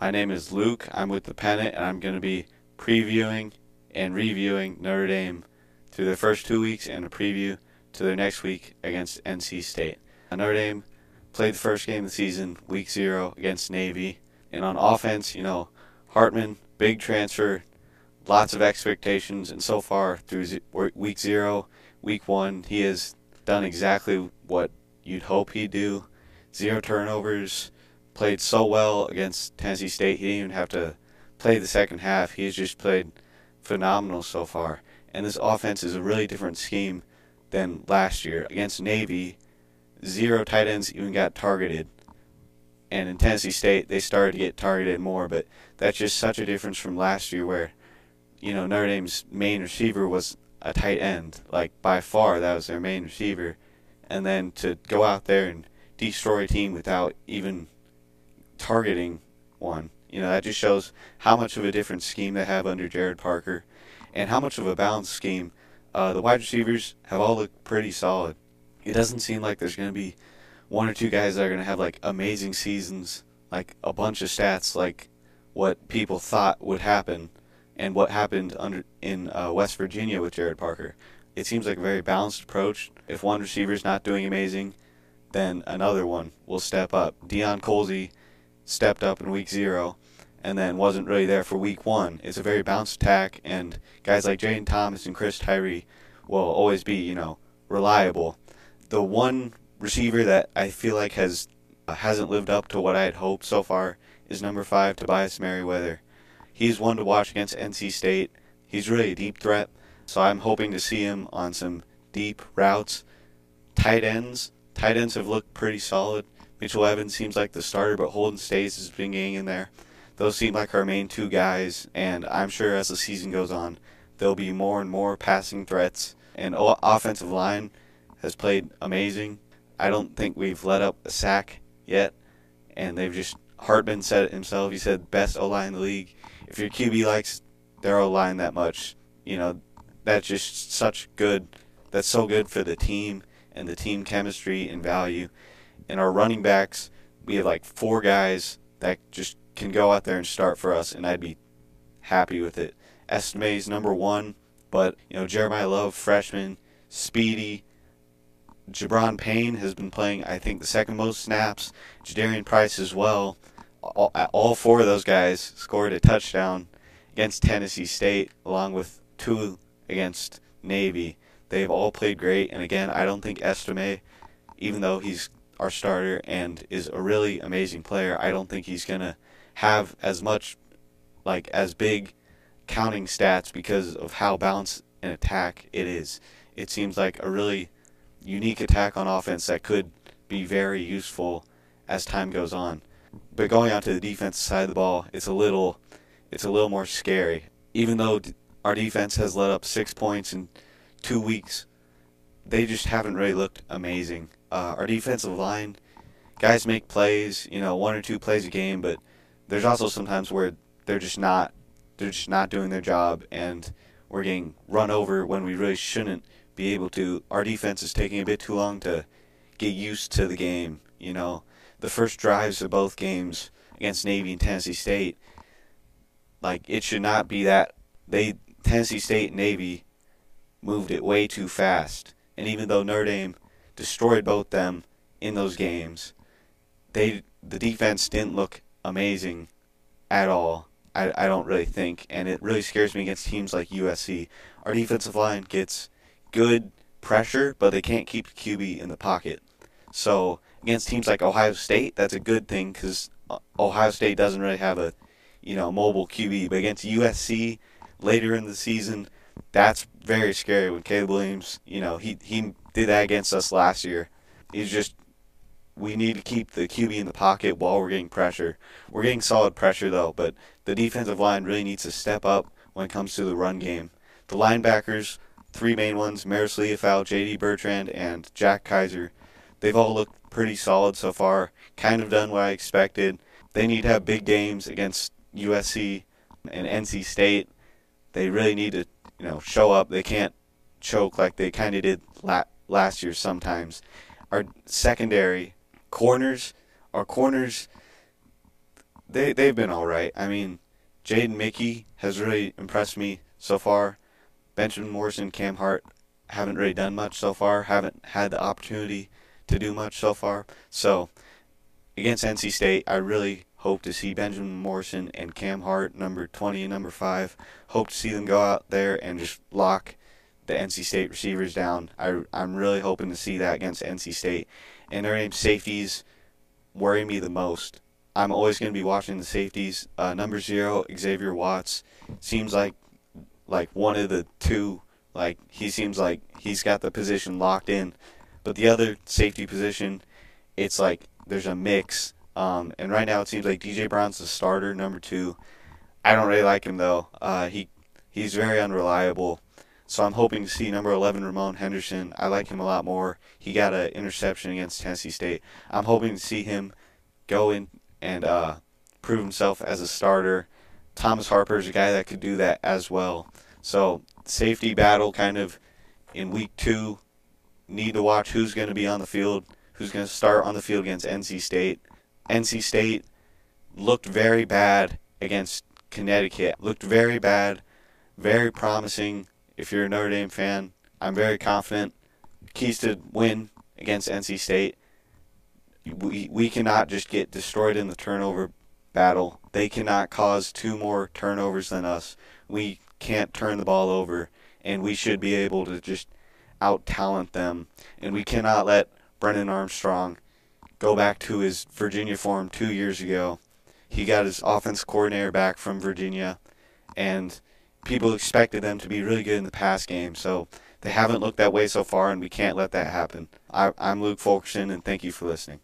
My name is Luke. I'm with the Pennant, and I'm going to be previewing and reviewing Notre Dame through their first two weeks and a preview to their next week against NC State. Notre Dame played the first game of the season, week zero, against Navy. And on offense, you know, Hartman, big transfer, lots of expectations, and so far through week zero, week one, he has done exactly what you'd hope he'd do. Zero turnovers, played so well against Tennessee State. He didn't even have to play the second half. He has just played phenomenal so far. And this offense is a really different scheme than last year. Against Navy, zero tight ends even got targeted. And in Tennessee State, they started to get targeted more, but that's just such a difference from last year where, you know, Notre Dame's main receiver was a tight end. Like, by far, that was their main receiver. And then to go out there and destroy a team without even targeting one, you know, that just shows how much of a different scheme they have under Gerad Parker and how much of a balanced scheme. Uh, the wide receivers have all looked pretty solid. It doesn't seem like there's going to be one or two guys that are going to have like amazing seasons, like a bunch of stats, like what people thought would happen and what happened under in uh, West Virginia with Gerad Parker. It seems like a very balanced approach. If one receiver is not doing amazing, then another one will step up. Deion Colzie stepped up in week zero and then wasn't really there for week one. It's a very balanced attack, and guys like Jayden Thomas and Chris Tyree will always be, you know, reliable. The one receiver that I feel like has uh, hasn't lived up to what I had hoped so far is number five, Tobias Merriweather. He's one to watch against NC State. He's really a deep threat, so I'm hoping to see him on some deep routes. Tight ends, tight ends have looked pretty solid. Mitchell Evans seems like the starter, but Holden Staes has been getting in there. Those seem like our main two guys, and I'm sure as the season goes on, there'll be more and more passing threats. And offensive line has played amazing. I don't think we've let up a sack yet, and they've just Hartman said it himself. He said best O line in the league. If your QB likes their O line that much, you know that's just such good. That's so good for the team and the team chemistry and value. And our running backs, we have like four guys that just can go out there and start for us, and I'd be happy with it. Estime is number one, but you know Jeremiyah Love, freshman, speedy. Gi'Bran Payne has been playing, I think, the second most snaps. Jadarian Price as well. All, all four of those guys scored a touchdown against Tennessee State, along with two against Navy. They've all played great, and again, I don't think Estime, even though he's our starter and is a really amazing player, I don't think he's gonna have as much, like as big, counting stats because of how balanced an attack it is. It seems like a really unique attack on offense that could be very useful as time goes on. But going on to the defense side of the ball, it's a little, it's a little more scary. Even though our defense has let up six points in two weeks, they just haven't really looked amazing. Uh, our defensive line, guys make plays, you know, one or two plays a game, but there's also sometimes where they're just not, they're just not doing their job, and we're getting run over when we really shouldn't be able to. Our defense is taking a bit too long to get used to the game. You know, the first drives of both games against Navy and Tennessee State, like it should not be that they Tennessee State and Navy moved it way too fast. And even though Notre Dame destroyed both them in those games, they the defense didn't look amazing at all. I, I don't really think, and it really scares me against teams like USC. Our defensive line gets good pressure, but they can't keep QB in the pocket. So against teams like Ohio State, that's a good thing because uh, Ohio State doesn't really have a you know mobile QB. But against USC later in the season, that's very scary when Caleb Williams, you know, he he did that against us last year. He's just we need to keep the QB in the pocket while we're getting pressure. We're getting solid pressure though, but the defensive line really needs to step up when it comes to the run game. The linebackers, three main ones, Marist Liufau, J.D. Bertrand, and Jack Kiser, they've all looked pretty solid so far. Kind of done what I expected. They need to have big games against USC and NC State. They really need to you know, show up. They can't choke like they kind of did la- last year sometimes. Our secondary corners, our corners, they they've been all right. I mean, Jaden Mickey has really impressed me so far. Benjamin Morrison, Cam Hart haven't really done much so far. Haven't had the opportunity to do much so far. So against NC State, I really hope to see Benjamin Morrison and Cam Hart, number 20 and number 5. Hope to see them go out there and just lock the NC State receivers down. I, I'm really hoping to see that against NC State. And their name safeties worry me the most. I'm always going to be watching the safeties. Uh, number zero, Xavier Watts, seems like like one of the two. Like he seems like he's got the position locked in, but the other safety position, it's like there's a mix. Um, and right now it seems like DJ Brown's the starter, number two. I don't really like him though. Uh, he he's very unreliable. So I'm hoping to see number 11 Ramon Henderson. I like him a lot more. He got an interception against Tennessee State. I'm hoping to see him go in and uh, prove himself as a starter. Thomas Harper is a guy that could do that as well. So safety battle kind of in week two. Need to watch who's going to be on the field, who's going to start on the field against NC State. NC State looked very bad against Connecticut. Looked very bad, very promising if you're a Notre Dame fan, I'm very confident. Keys to win against NC State. We we cannot just get destroyed in the turnover battle. They cannot cause two more turnovers than us. We can't turn the ball over, and we should be able to just out talent them. And we cannot let Brennan Armstrong go back to his Virginia form two years ago. He got his offense coordinator back from Virginia, and people expected them to be really good in the pass game. So they haven't looked that way so far, and we can't let that happen. I, am Luke Fulkerson, and thank you for listening.